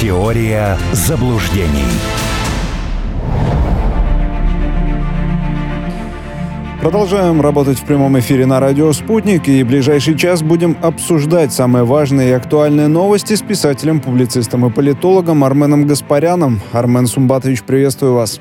Теория заблуждений. Продолжаем работать в прямом эфире на радио «Спутник» и в ближайший час будем обсуждать самые важные и актуальные новости с писателем, публицистом и политологом Арменом Гаспаряном. Армен Сумбатович, приветствую вас.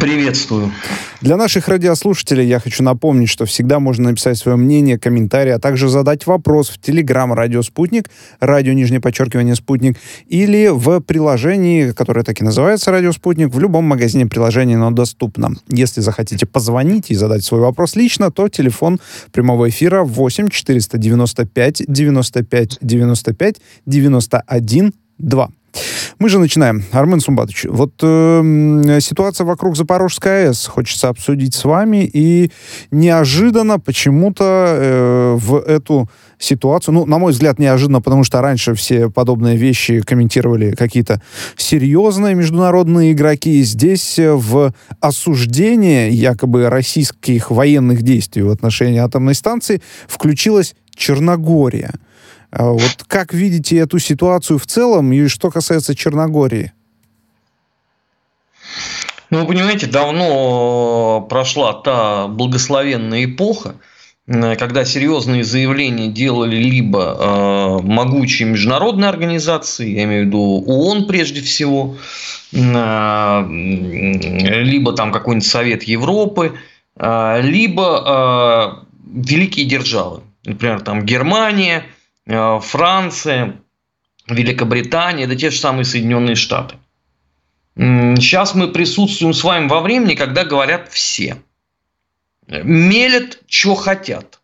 Приветствую. Для наших радиослушателей я хочу напомнить, что всегда можно написать свое мнение, комментарий, а также задать вопрос в Телеграм «Радио Спутник», радио нижнее подчеркивание «Спутник», или в приложении, которое так и называется «Радио Спутник», в любом магазине приложений оно доступно. Если захотите позвонить и задать свой вопрос лично, то телефон прямого эфира 8 495 95 95 91 2. Мы же начинаем. Армен Сумбатович, вот э, ситуация вокруг Запорожской АЭС хочется обсудить с вами, и неожиданно почему-то э, в эту ситуацию, ну, на мой взгляд, неожиданно, потому что раньше все подобные вещи комментировали какие-то серьезные международные игроки. Здесь э, в осуждение якобы российских военных действий в отношении атомной станции включилась Черногория. А вот как видите эту ситуацию в целом и что касается Черногории? Ну, вы понимаете, давно прошла та благословенная эпоха, когда серьезные заявления делали либо э, могучие международные организации, я имею в виду ООН прежде всего, э, либо там какой-нибудь Совет Европы, э, либо э, великие державы, например, там Германия – Франция, Великобритания, да те же самые Соединенные Штаты. Сейчас мы присутствуем с вами во времени, когда говорят все. Мелят, что хотят.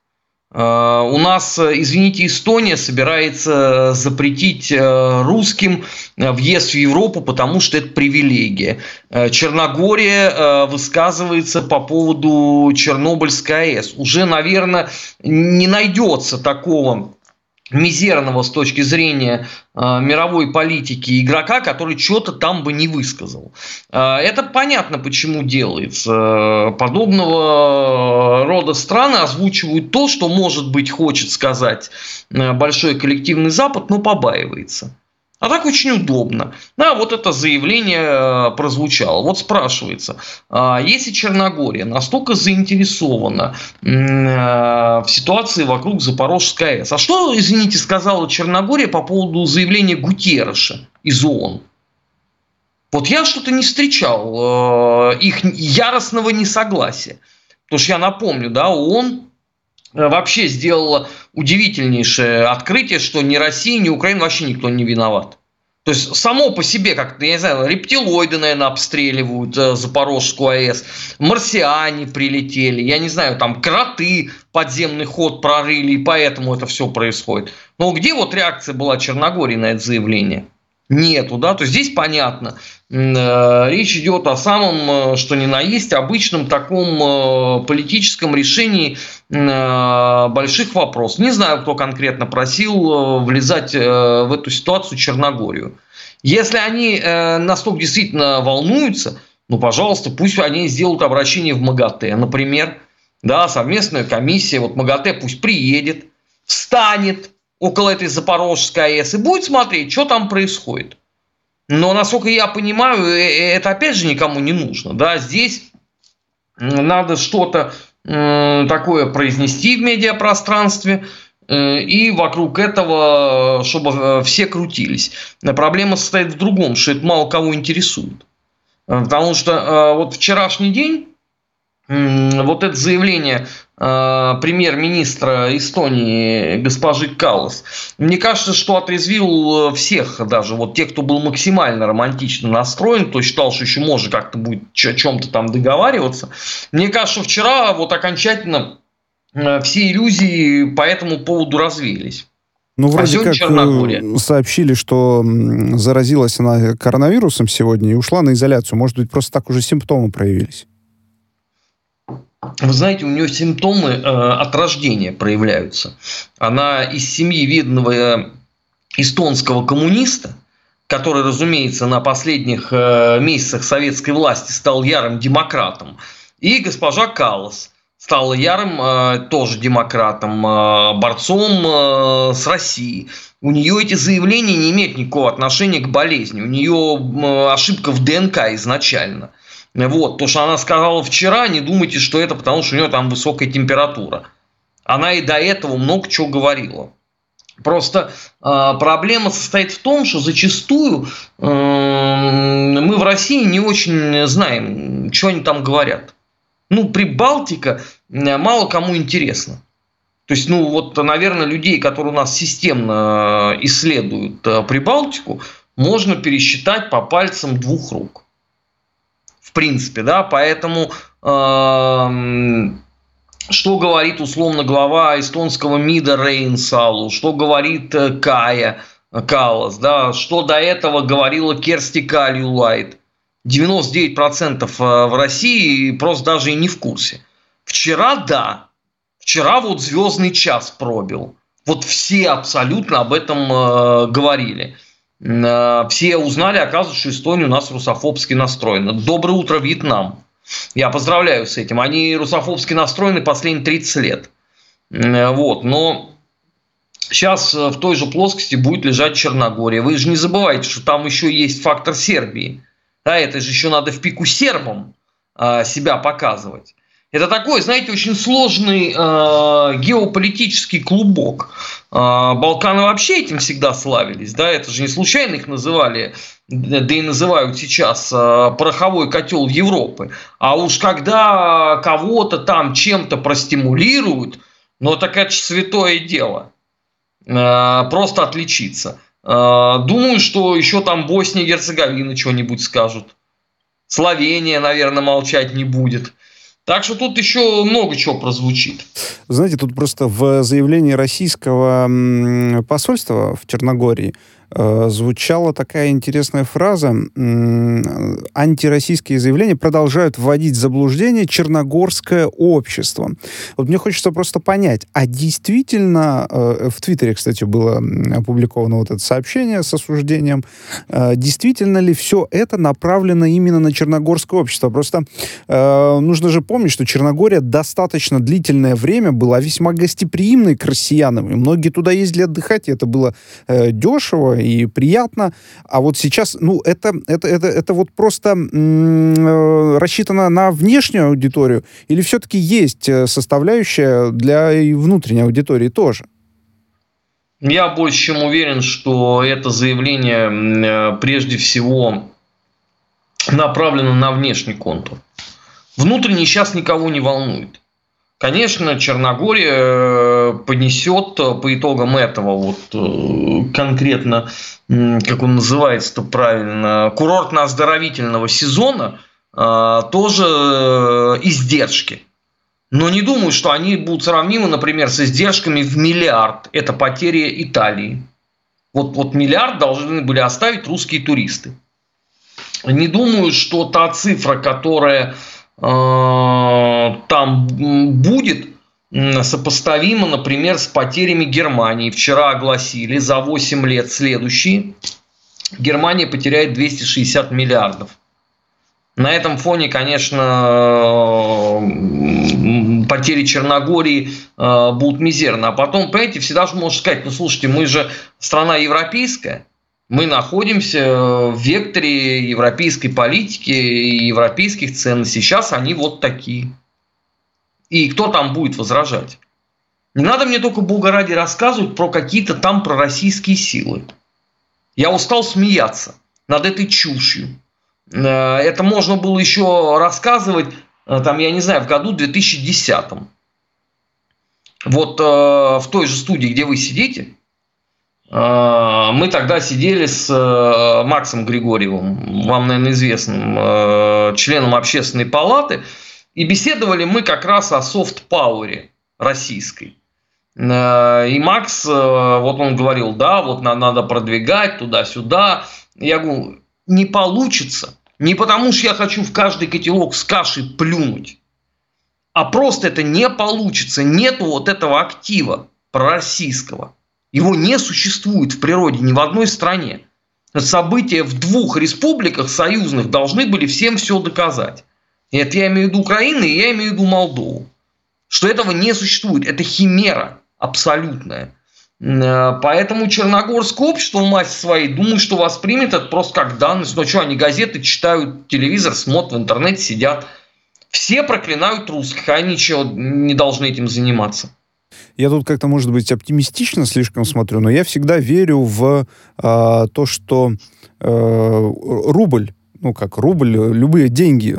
Э, у нас, извините, Эстония собирается запретить э, русским въезд в Европу, потому что это привилегия. Черногория высказывается по поводу Чернобыльской АЭС. Уже, наверное, не найдется такого мизерного с точки зрения э, мировой политики игрока, который что-то там бы не высказал. Э, это понятно, почему делается. Подобного рода страны озвучивают то, что, может быть, хочет сказать э, большой коллективный Запад, но побаивается. А так очень удобно. Да, вот это заявление э, прозвучало. Вот спрашивается, а если Черногория настолько заинтересована э, в ситуации вокруг Запорожской АЭС, а что, извините, сказала Черногория по поводу заявления Гутерреша из ООН? Вот я что-то не встречал э, их яростного несогласия. Потому что я напомню, да, ООН вообще сделала удивительнейшее открытие, что ни Россия, ни Украина вообще никто не виноват. То есть само по себе, как я не знаю, рептилоиды, наверное, обстреливают э, Запорожскую АЭС, марсиане прилетели, я не знаю, там кроты подземный ход прорыли, и поэтому это все происходит. Но где вот реакция была Черногории на это заявление? Нету, да, то здесь понятно, Э, речь идет о самом, э, что ни на есть, обычном таком э, политическом решении больших вопросов. Не знаю, кто конкретно просил влезать в эту ситуацию Черногорию. Если они настолько действительно волнуются, ну, пожалуйста, пусть они сделают обращение в МАГАТЭ, например, да, совместная комиссия, вот МАГАТЭ пусть приедет, встанет около этой Запорожской АЭС и будет смотреть, что там происходит. Но, насколько я понимаю, э, э, это опять же никому не нужно. Да? Здесь надо что-то такое произнести в медиапространстве, э, и вокруг этого, чтобы все крутились. Проблема состоит в другом, что это мало кого интересует. Потому что вот вчерашний день, вот это заявление Э, премьер-министра Эстонии госпожи Каллас. Мне кажется, что отрезвил э, всех, даже вот тех, кто был максимально романтично настроен, кто считал, что еще можно как-то будет о чем-то там договариваться. Мне кажется, вчера вот окончательно э, все иллюзии по этому поводу развеялись. Ну, вроде а как Черногория. сообщили, что заразилась она коронавирусом сегодня и ушла на изоляцию. Может быть, просто так уже симптомы проявились. Вы знаете, у нее симптомы э, от рождения проявляются. Она из семьи видного э, эстонского коммуниста, который, разумеется, на последних э, месяцах советской власти стал ярым демократом, и госпожа Каллас стала ярым тоже демократом, борцом с Россией. У нее эти заявления не имеют никакого отношения к болезни. У нее ошибка в ДНК изначально. Вот, то, что она сказала вчера, не думайте, что это потому, что у нее там высокая температура. Она и до этого много чего говорила. Просто э, проблема состоит в том, что зачастую э, мы в России не очень знаем, что они там говорят. Ну, Прибалтика мало кому интересно. То есть, ну, вот, наверное, людей, которые у нас системно исследуют э, Прибалтику, можно пересчитать по пальцам двух рук. Принципе, да, поэтому э, что говорит условно глава эстонского МИДа Рейнсалу, что говорит э, Кая Калас, да, что до этого говорила Керсти Калюлайт. 99% э, в России просто даже и не в курсе. Вчера да, вчера вот звездный час пробил. Вот все абсолютно об этом э, говорили. Э, все узнали, оказывается, что Эстония у нас русофобски настроена. Доброе утро, Вьетнам. Я поздравляю с этим. Они русофобски настроены последние 30 лет. Вот, но сейчас э, в той же плоскости будет лежать Черногория. Вы же не забывайте, что там еще есть фактор Сербии. Да, это же еще надо в пику сербам э, себя показывать. Это такой, знаете, очень сложный э, геополитический клубок. Э, Балканы вообще этим всегда славились, да, это же не случайно их называли да и называют сейчас э, пороховой котел Европы. А уж когда кого-то там чем-то простимулируют, ну так это же святое дело. Э, просто отличиться. Э, думаю, что еще там Босния и Герцеговина что-нибудь скажут. Словения, наверное, молчать не будет. Так что тут еще много чего прозвучит. Знаете, тут просто в заявлении российского посольства в Черногории звучала такая интересная фраза. Антироссийские заявления продолжают вводить в заблуждение черногорское общество. Вот мне хочется просто понять, а действительно, э, в Твиттере, кстати, было опубликовано вот это сообщение с осуждением, э, действительно ли все это направлено именно на черногорское общество? Просто нужно же помнить, что Черногория достаточно длительное время была весьма гостеприимной к россиянам, и многие туда ездили отдыхать, и это было дешево, и приятно. А вот сейчас, ну, это, это, это, это вот просто э, рассчитано на внешнюю аудиторию или все-таки есть э, составляющая для внутренней аудитории тоже? Я больше чем уверен, что это заявление э, прежде всего направлено на внешний контур. Внутренний сейчас никого не волнует. Конечно, Черногория понесет э, по итогам этого вот э, конкретно, как он называется-то правильно, курортно-оздоровительного сезона тоже издержки. Но не думаю, что они будут сравнимы, например, с издержками в миллиард. Это потери Италии. Вот, вот миллиард должны были оставить русские туристы. Не думаю, что та цифра, которая Э, там будет сопоставимо, например, с потерями Германии. Вчера огласили за 8 лет следующие. Германия потеряет 260 миллиардов. На этом фоне, конечно, потери Черногории э, будут мизерны. А потом, понимаете, всегда же можно сказать, ну слушайте, мы же страна европейская, мы находимся в векторе европейской политики и европейских ценностей. Сейчас они вот такие. И кто там будет возражать? Не надо мне только, Бога ради, рассказывать про какие-то там пророссийские силы. Я устал смеяться над этой чушью. Э, это можно было еще рассказывать, э, там, я не знаю, в году 2010. Вот э, в той же студии, где вы сидите, мы тогда сидели с Максом Григорьевым, вам, наверное, известным, членом общественной палаты, и беседовали мы как раз о софт-пауэре российской. Э, и Макс, вот он говорил, да, вот надо продвигать туда-сюда. Я говорю, не получится. Не потому, что я хочу в каждый котелок с кашей плюнуть, а просто это не получится. Нету вот этого актива пророссийского. Его не существует в природе ни в одной стране. События в двух республиках союзных должны были всем все доказать. Это я имею в виду Украину, и я имею в виду Молдову. Что этого не существует. Это химера абсолютная. Э, поэтому Черногорское общество в массе своей, думаю, что воспримет это просто как данность. Ну что, они газеты читают, телевизор смотрят, в интернете сидят. Все проклинают русских, а они чего не должны этим заниматься. Я тут как-то, может быть, оптимистично слишком смотрю, но я всегда верю в э, то, что э, рубль ну, как рубль, любые деньги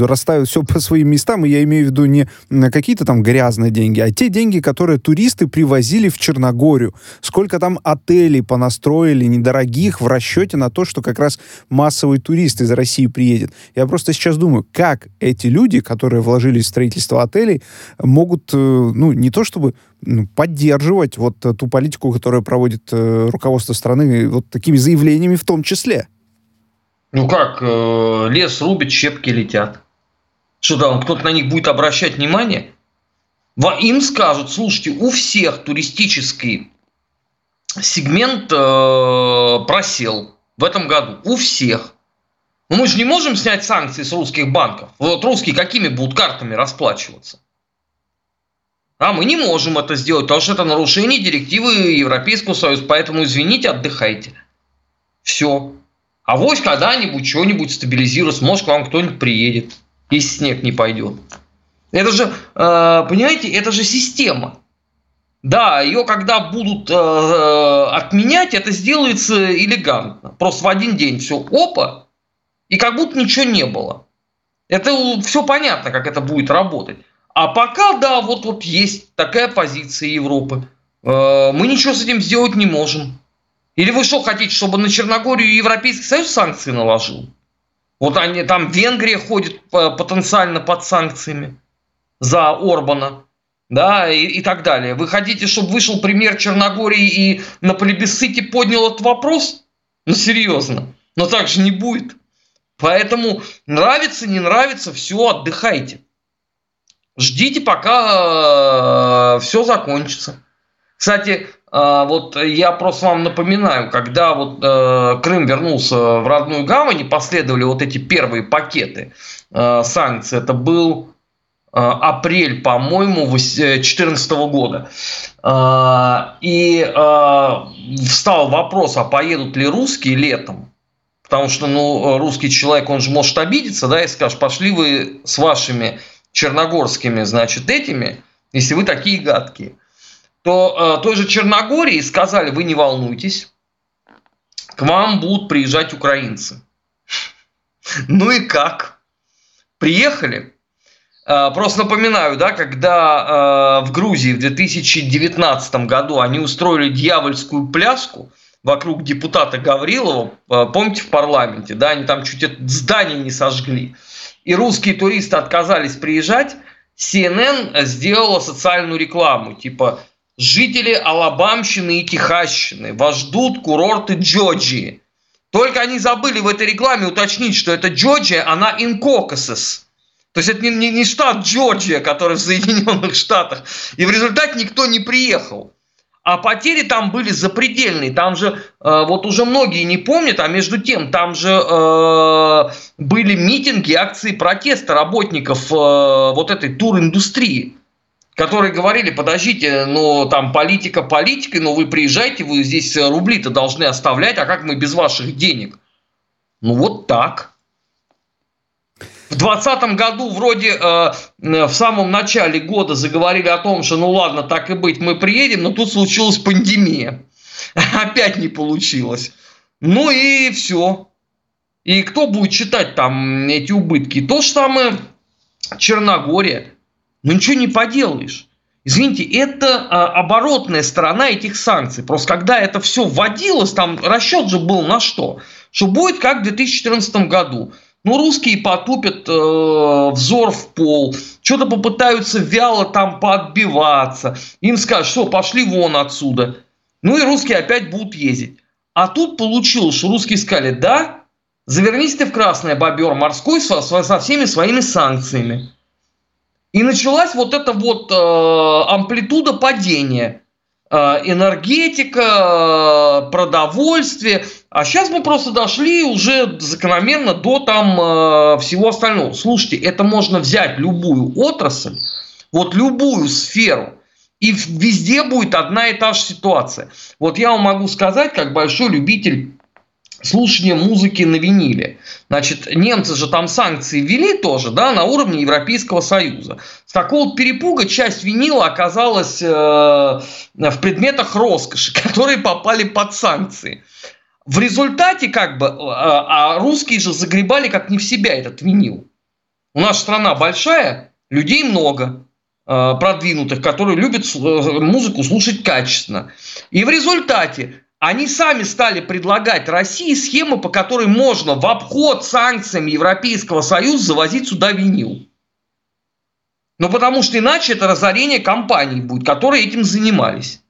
расставят все по своим местам, и я имею в виду не какие-то там грязные деньги, а те деньги, которые туристы привозили в Черногорию. Сколько там отелей понастроили недорогих в расчете на то, что как раз массовый турист из России приедет. Я просто сейчас думаю, как эти люди, которые вложились в строительство отелей, могут, э, ну, не то чтобы ну, поддерживать вот ту политику, которую проводит э, руководство страны вот такими заявлениями в том числе. Ну как, э, лес рубит, щепки летят. Что там, кто-то на них будет обращать внимание? Им скажут, слушайте, у всех туристический сегмент э, просел в этом году. У всех. Но мы же не можем снять санкции с русских банков. Вот русские какими будут картами расплачиваться? А мы не можем это сделать, потому что это нарушение директивы Европейского Союза. Поэтому извините, отдыхайте. Все. А вось когда-нибудь что-нибудь стабилизируется, может, к вам кто-нибудь приедет, если снег не пойдет. Это же, э, понимаете, это же система. Да, ее когда будут э, э, отменять, это сделается элегантно. Просто в один день все опа, и как будто ничего не было. Это все понятно, как это будет работать. А пока, да, вот, вот есть такая позиция Европы. Мы ничего с этим сделать не можем. Или вы что хотите, чтобы на Черногорию Европейский Союз санкции наложил? Вот они там Венгрия ходит потенциально под санкциями за Орбана, да, и, и так далее. Вы хотите, чтобы вышел премьер Черногории и на плебисците поднял этот вопрос? Ну, серьезно. Но так же не будет. Поэтому нравится, не нравится, все, отдыхайте. Ждите, пока э, все закончится. Кстати, вот я просто вам напоминаю, когда вот э, Крым вернулся в родную гавань, и последовали вот эти первые пакеты э, санкций, это был э, апрель, по-моему, 2014 года. И встал вопрос, а поедут ли русские летом? Потому что, ну, русский человек, он же может обидеться, да, и скажет, пошли вы с вашими черногорскими, значит, этими, если вы такие гадкие то э, той же Черногории сказали, вы не волнуйтесь, к вам будут приезжать украинцы. Ну и как? Приехали? Э, просто напоминаю, да, когда э, в Грузии в 2019 году они устроили дьявольскую пляску вокруг депутата Гаврилова, э, помните, в парламенте, да, они там чуть это здание не сожгли, и русские туристы отказались приезжать, CNN сделала социальную рекламу, типа Жители Алабамщины и Техасщины вас ждут курорты Джорджии. Только они забыли в этой рекламе уточнить, что это Джорджия, она Caucasus. То есть это не, не, не штат Джорджия, который в Соединенных Штатах. И в результате никто не приехал. А потери там были запредельные. Там же, э, вот уже многие не помнят, а между тем, там же э, были митинги, акции протеста работников э, вот этой туриндустрии которые говорили, подождите, ну там политика политикой, но вы приезжайте, вы здесь рубли-то должны оставлять, а как мы без ваших денег? Ну вот так. В 2020 году вроде э, в самом начале года заговорили о том, что ну ладно, так и быть, мы приедем, но тут случилась пандемия. Опять не получилось. Ну и все. И кто будет читать там эти убытки? То же самое Черногория. Ну ничего не поделаешь. Извините, это а, оборотная сторона этих санкций. Просто когда это все вводилось, там расчет же был на что? Что будет как в 2014 году. Ну, русские потупят э, взор в пол, что-то попытаются вяло там поотбиваться. Им скажут, что пошли вон отсюда. Ну и русские опять будут ездить. А тут получилось, что русские сказали, да, завернись ты в красное бобер морской со, со всеми своими санкциями. И началась вот эта вот э, амплитуда падения. Э, энергетика, э, продовольствие. А сейчас мы просто дошли уже закономерно до там э, всего остального. Слушайте, это можно взять любую отрасль, вот любую сферу, И везде будет одна и та же ситуация. Вот я вам могу сказать, как большой любитель слушания музыки на виниле. Значит, немцы же там санкции ввели тоже, да, на уровне Европейского Союза. С такого перепуга часть винила оказалась э, в предметах роскоши, которые попали под санкции. В результате, как бы, э, а русские же загребали как не в себя этот винил. У нас страна большая, людей много. Э, продвинутых, которые любят э, музыку слушать качественно. И в результате они сами стали предлагать России схему, по которой можно в обход санкциям Европейского Союза завозить сюда винил. Ну, потому что иначе это разорение компаний будет, которые этим занимались.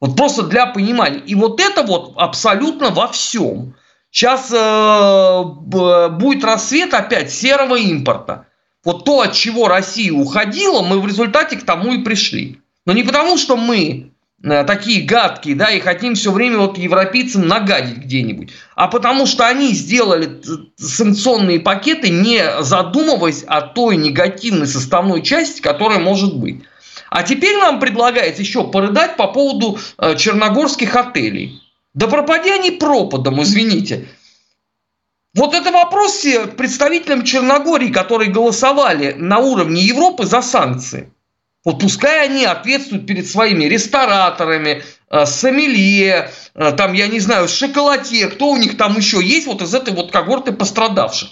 Вот просто для понимания. И вот это вот абсолютно во всем. Сейчас э, будет рассвет опять серого импорта вот то, от чего Россия уходила, мы в результате к тому и пришли. Но не потому, что мы такие гадкие, да, и хотим все время вот европейцам нагадить где-нибудь, а потому что они сделали санкционные пакеты, не задумываясь о той негативной составной части, которая может быть. А теперь нам предлагается еще порыдать по поводу э, черногорских отелей. Да пропади они пропадом, извините. Вот это вопрос представителям Черногории, которые голосовали на уровне Европы за санкции. Вот пускай они ответствуют перед своими рестораторами, э, сомелье, э, там, я не знаю, шоколадье, кто у них там еще есть вот из этой вот когорты пострадавших.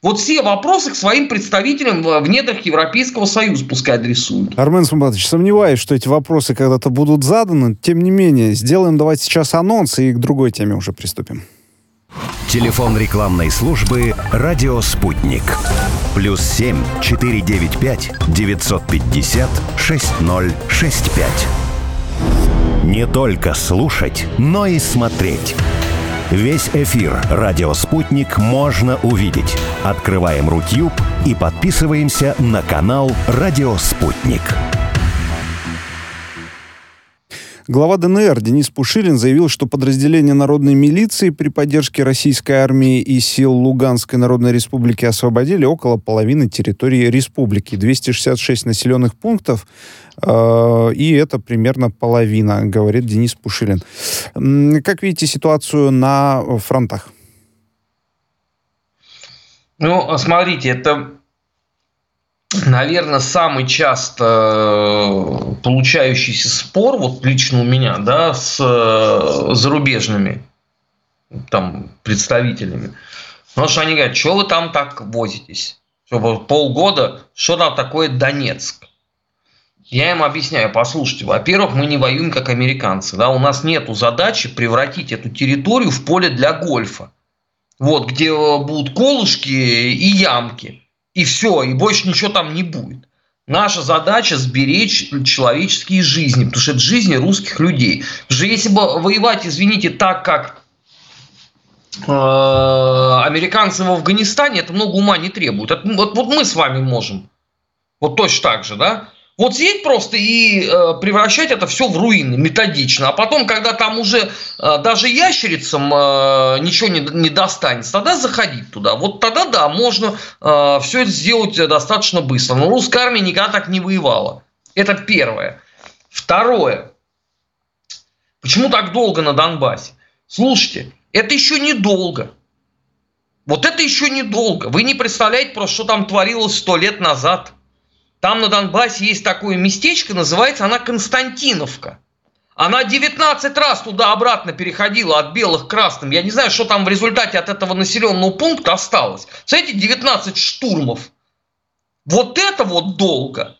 Вот все вопросы к своим представителям в недрах Европейского Союза пускай адресуют. Армен Сумбатович, сомневаюсь, что эти вопросы когда-то будут заданы. Тем не менее, сделаем давайте сейчас анонс и к другой теме уже приступим. Телефон рекламной службы «Радио Спутник». Плюс семь четыре девять пять девятьсот пятьдесят шесть ноль шесть пять. Не только слушать, но и смотреть. Весь эфир «Радио Спутник» можно увидеть. Открываем Рутюб и подписываемся на канал «Радио Спутник». Глава ДНР Денис Пушилин заявил, что подразделения народной милиции при поддержке российской армии и сил Луганской Народной Республики освободили около половины территории республики. 266 населенных пунктов, э, и это примерно половина, говорит Денис Пушилин. Как видите ситуацию на фронтах? Ну, смотрите, это наверное, самый часто э, получающийся спор, вот лично у меня, да, с э, зарубежными там представителями. Потому что они говорят, что вы там так возитесь? Что полгода, что там такое Донецк? Я им объясняю, послушайте, во-первых, мы не воюем как американцы, да, у нас нет задачи превратить эту территорию в поле для гольфа. Вот, где будут колышки и ямки и все, и больше ничего там не будет. Наша задача сберечь человеческие жизни, потому что это жизни русских людей. Потому что если бы воевать, извините, так, как э, американцы в Афганистане, это много ума не требует. Это, вот, вот мы с вами можем. Вот точно так же, да? Вот сидеть просто и э, превращать это все в руины методично. А потом, когда там уже э, даже ящерицам э, ничего не, не достанется, тогда заходить туда. Вот тогда, да, можно э, все это сделать достаточно быстро. Но русская армия никогда так не воевала. Это первое. Второе. Почему так долго на Донбассе? Слушайте, это еще недолго. Вот это еще недолго. Вы не представляете просто, что там творилось сто лет назад – там на Донбассе есть такое местечко, называется она Константиновка. Она 19 раз туда-обратно переходила от белых к красным. Я не знаю, что там в результате от этого населенного пункта осталось. Смотрите, 19 штурмов. Вот это вот долго.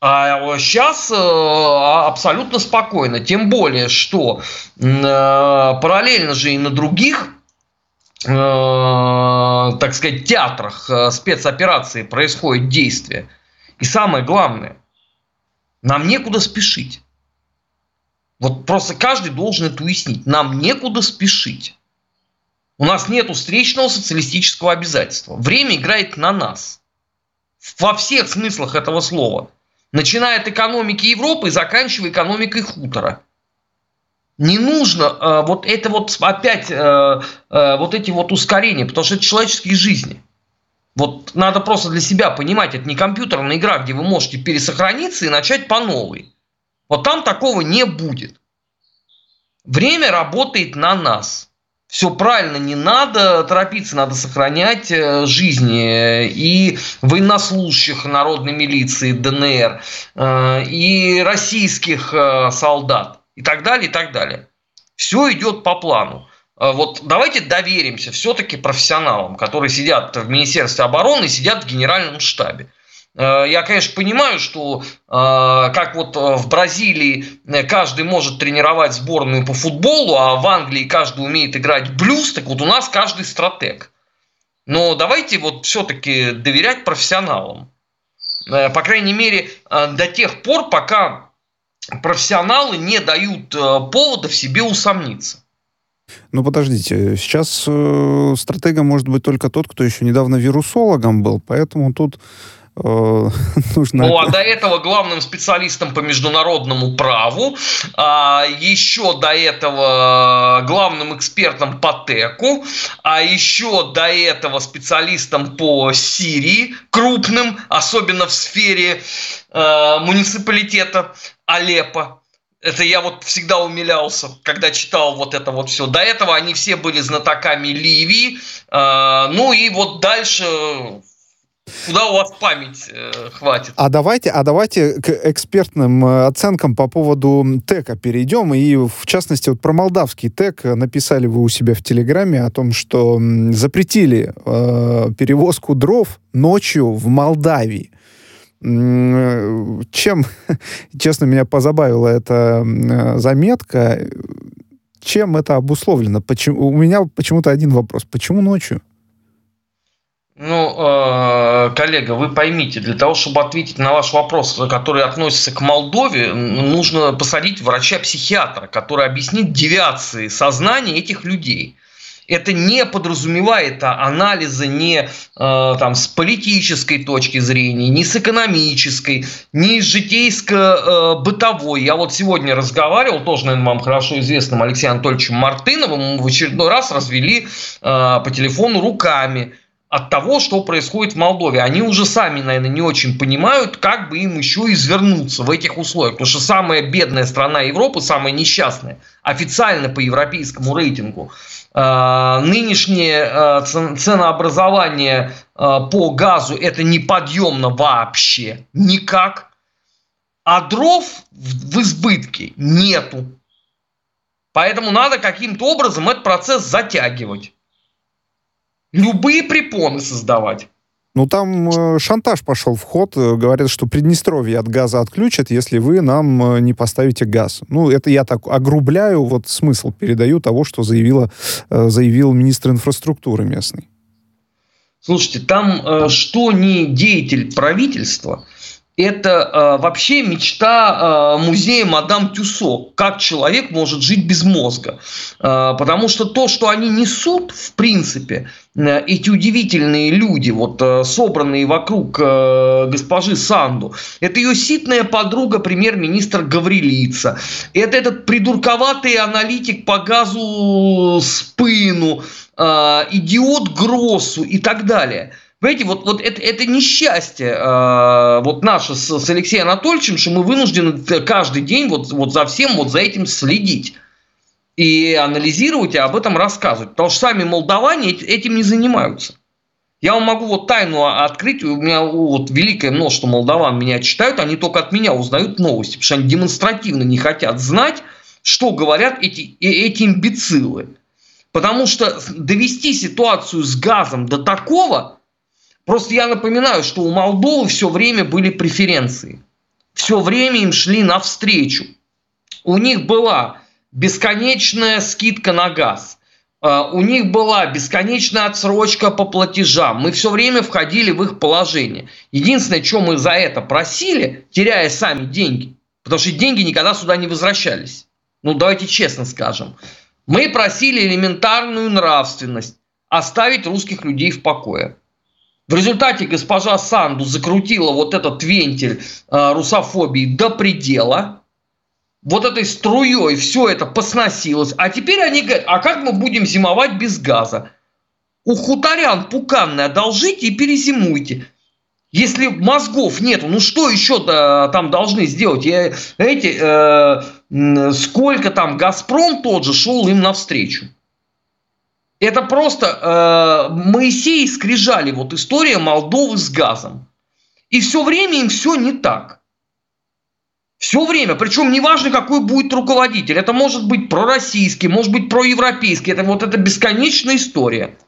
А сейчас э, абсолютно спокойно. Тем более, что э, параллельно же и на других так сказать, театрах э, спецоперации происходит действие. И самое главное, нам некуда спешить. Вот просто каждый должен это уяснить. Нам некуда спешить. У нас нет встречного социалистического обязательства. Время играет на нас. Во всех смыслах этого слова. Начиная от экономики Европы и заканчивая экономикой хутора – не нужно э, вот это вот опять э, э, вот эти вот ускорения, потому что это человеческие жизни. Вот надо просто для себя понимать, это не компьютерная игра, где вы можете пересохраниться и начать по новой. Вот там такого не будет. Время работает на нас. Все правильно, не надо торопиться, надо сохранять э, жизни и военнослужащих народной милиции ДНР, э, и российских э, солдат, и так далее, и так далее. Все идет по плану. Вот давайте доверимся все-таки профессионалам, которые сидят в Министерстве обороны, сидят в Генеральном штабе. Э, я, конечно, понимаю, что э, как вот э, в Бразилии каждый может тренировать сборную по футболу, а в Англии каждый умеет играть блюз, так вот у нас каждый стратег. Но давайте вот все-таки доверять профессионалам. По крайней мере, до тех пор, пока профессионалы не дают повода в себе усомниться. Ну, подождите, сейчас э, стратегом может быть только тот, кто еще недавно вирусологом был, поэтому тут Э, нужно... Ну, а до этого главным специалистом по международному праву, а еще до этого главным экспертом по ТЭКу, а еще до этого специалистом по Сирии, крупным, особенно в сфере э, муниципалитета Алеппо. Это я вот всегда умилялся, когда читал вот это вот все. До этого они все были знатоками Ливии. Э, ну и вот дальше Куда у вас память э, хватит? А давайте, а давайте к экспертным э, оценкам по поводу ТЭКа перейдем. И, в частности, вот про молдавский ТЭК написали вы у себя в Телеграме о том, что запретили э, перевозку дров ночью в Молдавии. Э, чем, честно, меня позабавила эта э, заметка. Чем это обусловлено? Почему, у меня почему-то один вопрос. Почему ночью? Ну, э, коллега, вы поймите, для того, чтобы ответить на ваш вопрос, который относится к Молдове, нужно посадить врача-психиатра, который объяснит девиации сознания этих людей. Это не подразумевает анализа не э, там, с политической точки зрения, ни с экономической, ни с житейско-бытовой. Я вот сегодня разговаривал, тоже, наверное, вам хорошо известным Алексеем Анатольевичем Мартыновым, мы в очередной раз развели э, по телефону руками от того, что происходит в Молдове. Они уже сами, наверное, не очень понимают, как бы им еще извернуться в этих условиях. Потому что самая бедная страна Европы, самая несчастная, официально по европейскому рейтингу, э, нынешнее э, ценообразование э, по газу это неподъемно вообще никак. А дров в избытке нету. Поэтому надо каким-то образом этот процесс затягивать любые препоны создавать. Ну, там э, шантаж пошел в ход. Э, говорят, что Приднестровье от газа отключат, если вы нам э, не поставите газ. Ну, это я так огрубляю, вот смысл передаю того, что заявила, заявил министр инфраструктуры местный. Слушайте, там что не деятель правительства, это э, вообще мечта э, музея Мадам Тюсо. Как человек может жить без мозга? Э, потому что то, что они несут, в принципе, э, эти удивительные люди, вот э, собранные вокруг э, госпожи Санду, это ее ситная подруга, премьер-министр Гаврилица, это этот придурковатый аналитик по газу Спыну, э, идиот Гроссу и так далее – Понимаете, вот, вот это, это несчастье э, вот наше с, с Алексеем Анатольевичем, что мы вынуждены каждый день вот, вот за всем вот за этим следить и анализировать и об этом рассказывать. Потому что сами молдаване этим не занимаются. Я вам могу вот тайну открыть, у меня вот великое множество молдаван меня читают, они только от меня узнают новости, потому что они демонстративно не хотят знать, что говорят эти, э, эти имбецилы. Потому что довести ситуацию с газом до такого, Просто я напоминаю, что у Молдовы все время были преференции. Все время им шли навстречу. У них была бесконечная скидка на газ. А, у них была бесконечная отсрочка по платежам. Мы все время входили в их положение. Единственное, что мы за это просили, теряя сами деньги, потому что деньги никогда сюда не возвращались. Ну, давайте честно скажем. Мы просили элементарную нравственность, оставить русских людей в покое. В результате госпожа Санду закрутила вот этот вентиль э, русофобии до предела. Вот этой струей все это посносилось. А теперь они говорят, а как мы будем зимовать без газа? У хуторян пуканные одолжите и перезимуйте. Если мозгов нету, ну что еще там должны сделать? Я, знаете, э, сколько там Газпром тот же шел им навстречу. Это просто э, Моисей скрижали, вот история Молдовы с газом. И все время им все не так. Все время. Причем неважно, какой будет руководитель. Это может быть пророссийский, может быть проевропейский. Это вот эта бесконечная история.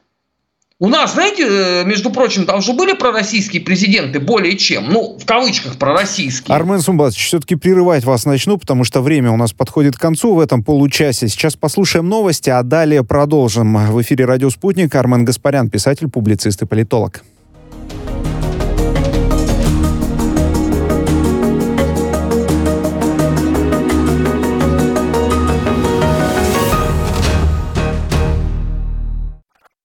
У нас, знаете, э, между прочим, там уже были пророссийские президенты более чем, ну, в кавычках пророссийские. Армен Сумбатович, все-таки прерывать вас начну, потому что время у нас подходит к концу в этом получасе. Сейчас послушаем новости, а далее продолжим. В эфире «Радио Спутник» Армен Гаспарян, писатель, публицист и политолог.